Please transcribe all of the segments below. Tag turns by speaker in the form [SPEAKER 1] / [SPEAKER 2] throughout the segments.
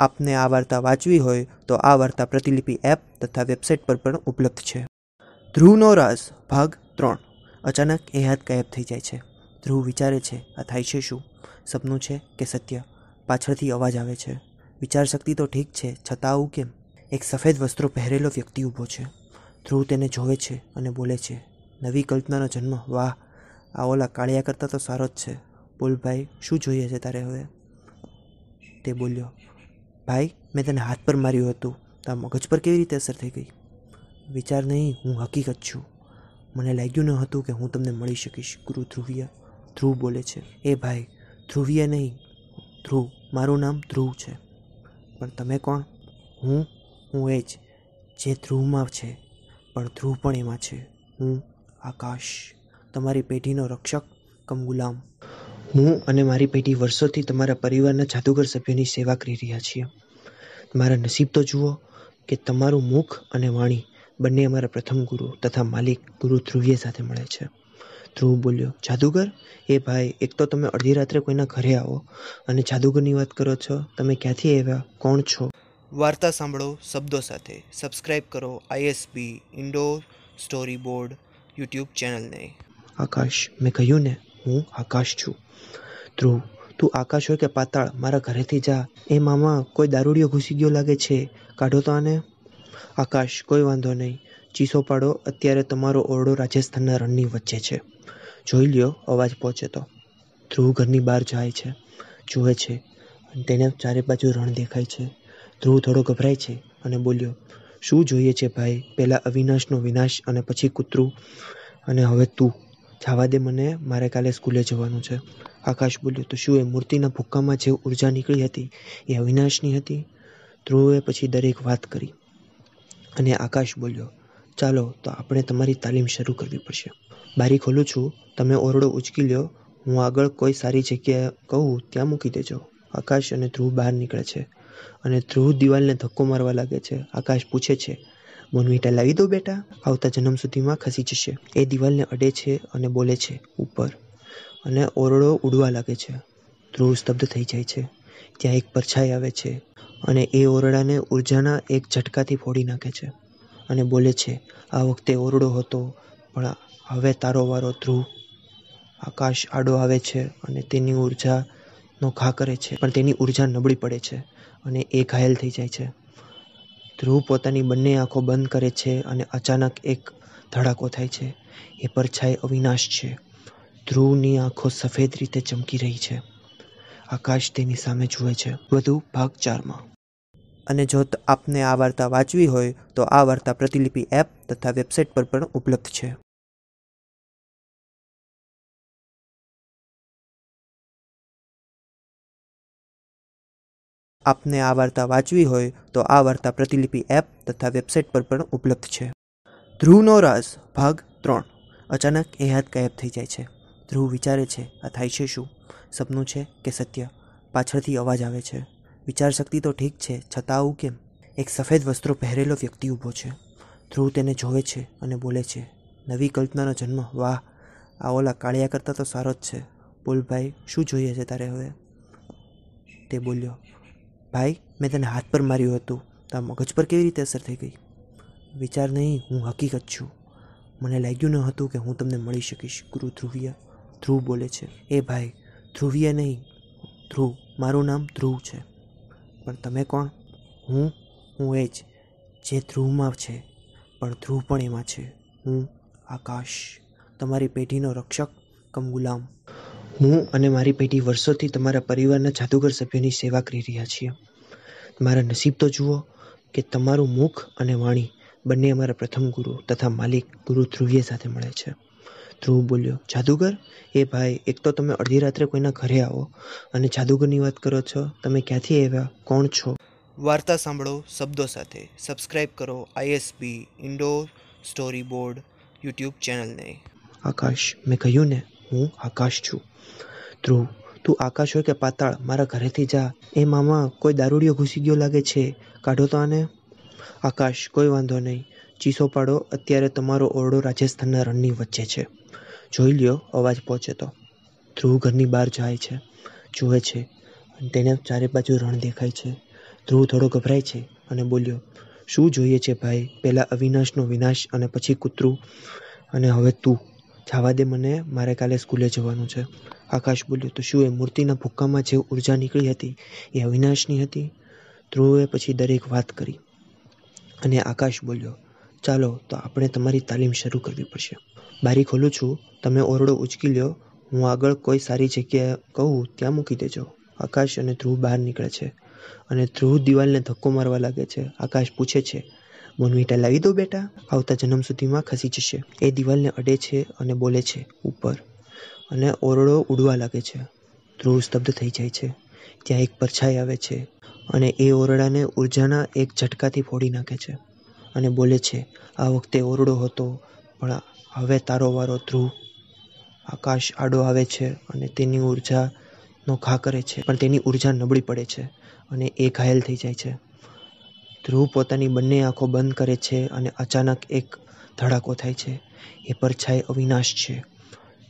[SPEAKER 1] આપને આ વાર્તા વાંચવી હોય તો આ વાર્તા પ્રતિલિપિ એપ તથા વેબસાઇટ પર પણ ઉપલબ્ધ છે. ધ્રુવનો રાસ, ભાગ ત્રણ. અચાનક એ હાથ ગાયબ થઈ જાય છે. ધ્રુવ વિચારે છે, આ થાય છે શું? સપનું છે કે સત્ય? પાછળથી અવાજ આવે છે. વિચાર શક્તિ તો ઠીક છે, છતાં આવું કેમ? એક સફેદ વસ્ત્રો પહેરેલો વ્યક્તિ ઊભો છે. ધ્રુવ તેને જોવે છે અને બોલે છે, નવી કલ્પનાનો જન્મ? વાહ! આ ઓલા કાળિયા કરતાં તો સારો જ છે. બોલ ભાઈ, શું જોઈએ છે તારે હવે? તે બોલ્યો ભાઈ, મેં તને હાથ પર માર્યું હતું. તારા મગજ પર કેવી રીતે અસર થઈ ગઈ? વિચાર નહીં, હું હકીકત છું. મને લાગ્યું ન હતું કે હું તમને મળી શકીશ. ગુરુ ધ્રુવીય, ધ્રુવ બોલે છે. એ ભાઈ, ધ્રુવીય નહીં, ધ્રુવ. મારું નામ ધ્રુવ છે. પણ તમે કોણ? હું હું એ જ, જે ધ્રુવમાં છે. પણ ધ્રુવ પણ એમાં છે. હું આકાશ. તમારી પેઢીનો રક્ષક, કમ ગુલામ. હું અને મારી પેઢી વર્ષોથી તમારા પરિવારના જાદુગર સભ્યોની સેવા કરી રહ્યા છીએ. મારા નસીબ તો જુઓ કે તમારું મુખ અને વાણી બંને અમારા પ્રથમ ગુરુ તથા માલિક ગુરુ ધ્રુવીય સાથે મળે છે. ધ્રુવ બોલ્યો જાદુગર? એ ભાઈ એક તો તમે અડધી રાત્રે કોઈના ઘરે આવો અને જાદુગરની વાત કરો છો. તમે ક્યાંથી આવ્યા? કોણ છો? વાર્તા સાંભળો શબ્દો સાથે. સબસ્ક્રાઈબ કરો ISB Indore story board YouTube ચેનલને. આકાશ મેં કહ્યું ને હું આકાશ છું. ધ્રુવ, તું આકાશ હોય કે પાતાળ, મારા ઘરેથી જા. એ મામા, કોઈ દારૂડિયો ઘૂસી ગયો લાગે છે. કાઢો તો આને. આકાશ, કોઈ વાંધો નહીં. ચીસો પાડો, અત્યારે તમારો ઓરડો રાજસ્થાનના રણની વચ્ચે છે. જોઈ લ્યો, અવાજ પહોંચે તો. ધ્રુવ ઘરની બહાર જાય છે. જુએ છે. તેને ચારે બાજુ રણ દેખાય છે. ધ્રુવ થોડો ગભરાય છે અને બોલ્યો, શું જોઈએ છે ભાઈ? પહેલાં અવિનાશનો વિનાશ અને પછી કૂતરું. અને હવે તું. જવા દે મને, મારે કાલે સ્કૂલે જવાનું છે. આકાશ બોલ્યો, તો શું એ મૂર્તિના ભૂક્કામાં જે ઊર્જા નીકળી હતી, એ અવિનાશની હતી? ધ્રુવે પછી દરેક વાત કરી. અને આકાશ બોલ્યો, ચાલો, તો આપણે તમારી તાલીમ શરૂ કરવી પડશે. બારી ખોલું છું, તમે ઓરડો ઉચકી લ્યો, હું આગળ કોઈ સારી જગ્યાએ કહું, ત્યાં મૂકી દેજો. આકાશ અને ધ્રુવ બહાર નીકળે છે. અને ધ્રુવ દિવાલને ધક્કો મારવા લાગે છે. આકાશ પૂછે છે બોનવીટા લાવી દો બેટા. આવતા જન્મ સુધીમાં ખસી જશે. એ દિવાલને અડે છે અને બોલે છે, ઉપર. અને ઓરડો ઉડવા લાગે છે. ધ્રુવ સ્તબ્ધ થઈ જાય છે. ત્યાં એક પરછાઈ આવે છે અને એ ઓરડાને ઉર્જાના એક ઝટકાથી ફોડી નાખે છે અને બોલે છે, આ વખતે ઓરડો હતો, પણ હવે તારો વારો ધ્રુવ. આકાશ આડો આવે છે અને તેની ઉર્જાનો ઘા કરે છે, પણ તેની ઊર્જા નબળી પડે છે અને એ ઘાયલ થઈ જાય છે. ધ્રુવ પોતાની બંને આંખો બંધ કરે છે અને અચાનક એક ધડાકો થાય છે. એ પરછાઈ અવિનાશ છે. ધ્રુવની આંખો સફેદ રીતે ચમકી રહી છે. આકાશ તેની સામે જુએ છે. વધુ ભાગ ચારમાં. અને જો આપને આ વાર્તા વાંચવી હોય, તો આ વાર્તા પ્રતિલિપિ એપ તથા વેબસાઇટ પર પણ ઉપલબ્ધ છે. આપને આ વાર્તા વાંચવી હોય તો આ વાર્તા પ્રતિલિપિ એપ તથા વેબસાઇટ પર પણ ઉપલબ્ધ છે. ધ્રુવનો રાસ ભાગ ત્રણ. અચાનક એ હાથ ગાયબ થઈ જાય છે. ધ્રુવ વિચારે છે, આ થાય છે શું? સપનું છે કે સત્ય? પાછળથી અવાજ આવે છે. વિચાર શક્તિ તો ઠીક છે, છતાં આવું કેમ? એક સફેદ વસ્ત્રો પહેરેલો વ્યક્તિ ઊભો છે. ધ્રુવ તેને જોવે છે અને બોલે છે, નવી કલ્પનાનો જન્મ? વાહ! આ ઓલા કાળિયા કરતાં તો સારો જ છે. બોલ ભાઈ, શું જોઈએ છે તારે હવે? તે બોલ્યો ભાઈ, મેં તને હાથ પર માર્યું હતું તારા મગજ પર કેવી રીતે અસર થઈ ગઈ? વિચાર નહીં, હું હકીકત છું. મને લાગ્યું ન હતું કે હું તમને મળી શકીશ. ગુરુ ધ્રુવીય, ધ્રુવ બોલે છે. એ ભાઈ, ધ્રુવીય નહીં, ધ્રુવ. મારું નામ ધ્રુવ છે. પણ તમે કોણ? હું હું એ જ, જે ધ્રુવમાં છે. પણ ધ્રુવ પણ એમાં છે. હું આકાશ, તમારી પેઢીનો રક્ષક કમ ગુલામ હું અને મારી પેઢી વર્ષોથી તમારા પરિવારના જાદુગર સભ્યોની સેવા કરી રહ્યા છીએ. મારા નસીબ તો જુઓ કે તમારું મુખ અને વાણી બંને અમારા પ્રથમ ગુરુ તથા માલિક ગુરુ ધ્રુવીય સાથે મળે છે. ધ્રુવ બોલ્યો જાદુગર? એ ભાઈ એક તો તમે અડધી રાત્રે કોઈના ઘરે આવો અને જાદુગરની વાત કરો છો. તમે ક્યાંથી આવ્યા? કોણ છો? વાર્તા સાંભળો શબ્દો સાથે. સબસ્ક્રાઈબ કરો ISB Indore story board YouTube ચેનલને. આકાશ મેં કહ્યું ને હું આકાશ છું. ધ્રુવ, તું આકાશ હોય કે પાતાળ, મારા ઘરેથી જા. એ મામા, કોઈ દારૂડિયો ઘૂસી ગયો લાગે છે? કાઢો તો આને. આકાશ, કોઈ વાંધો નહીં. ચીસો પાડો, અત્યારે તમારો ઓરડો રાજસ્થાનના રણની વચ્ચે છે. જોઈ લ્યો, અવાજ પહોંચે તો. ધ્રુવ ઘરની બહાર જાય છે, જુએ છે. અને તેને ચારે બાજુ રણ દેખાય છે. ધ્રુવ થોડો ગભરાય છે અને બોલ્યો, શું જોઈએ છે ભાઈ? પહેલાં અવિનાશનો વિનાશ અને પછી કૂતરું. અને હવે તું. જવા દે મને, મારે કાલે સ્કૂલે જવાનું છે. આકાશ બોલ્યો, તો શું એ મૂર્તિના ભૂક્કામાં જે ઊર્જા નીકળી હતી, એ અવિનાશની હતી? ધ્રુવે પછી દરેક વાત કરી. અને આકાશ બોલ્યો, ચાલો, તો આપણે તમારી તાલીમ શરૂ કરવી પડશે. બારી ખોલું છું, તમે ઓરડો ઉચકી લ્યો, હું આગળ કોઈ સારી જગ્યાએ કહું, ત્યાં મૂકી દેજો. આકાશ અને ધ્રુવ બહાર નીકળે છે. અને ધ્રુવ દિવાલને ધક્કો મારવા લાગે છે. આકાશ પૂછે છે બોનવીટા લાવી દો બેટા. આવતા જન્મ સુધીમાં ખસી જશે. એ દિવાલને અડે છે અને બોલે છે, ઉપર. અને ઓરડો ઉડવા લાગે છે. ધ્રુવ સ્તબ્ધ થઈ જાય છે. ત્યાં એક પરછાઈ આવે છે અને એ ઓરડાને ઉર્જાના એક ઝટકાથી ફોડી નાખે છે અને બોલે છે, આ વખતે ઓરડો હતો, પણ હવે તારો વારો ધ્રુવ. આકાશ આડો આવે છે અને તેની ઉર્જાનો ઘા કરે છે, પણ તેની ઊર્જા નબળી પડે છે અને એ ઘાયલ થઈ જાય છે. ધ્રુવ પોતાની બંને આંખો બંધ કરે છે અને અચાનક એક ધડાકો થાય છે. એ પરછાઈ અવિનાશ છે.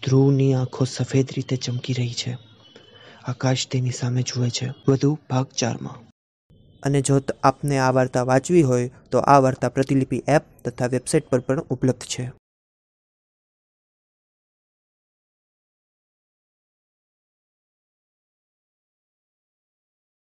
[SPEAKER 1] ધ્રુવની આંખો સફેદ રીતે ચમકી રહી છે. આકાશ તેની સામે જુએ છે. વધુ ભાગ ચારમાં. અને જો આપને આ વાર્તા વાંચવી હોય તો આ વાર્તા પ્રતિલિપિ એપ તથા વેબસાઇટ પર પણ ઉપલબ્ધ છે.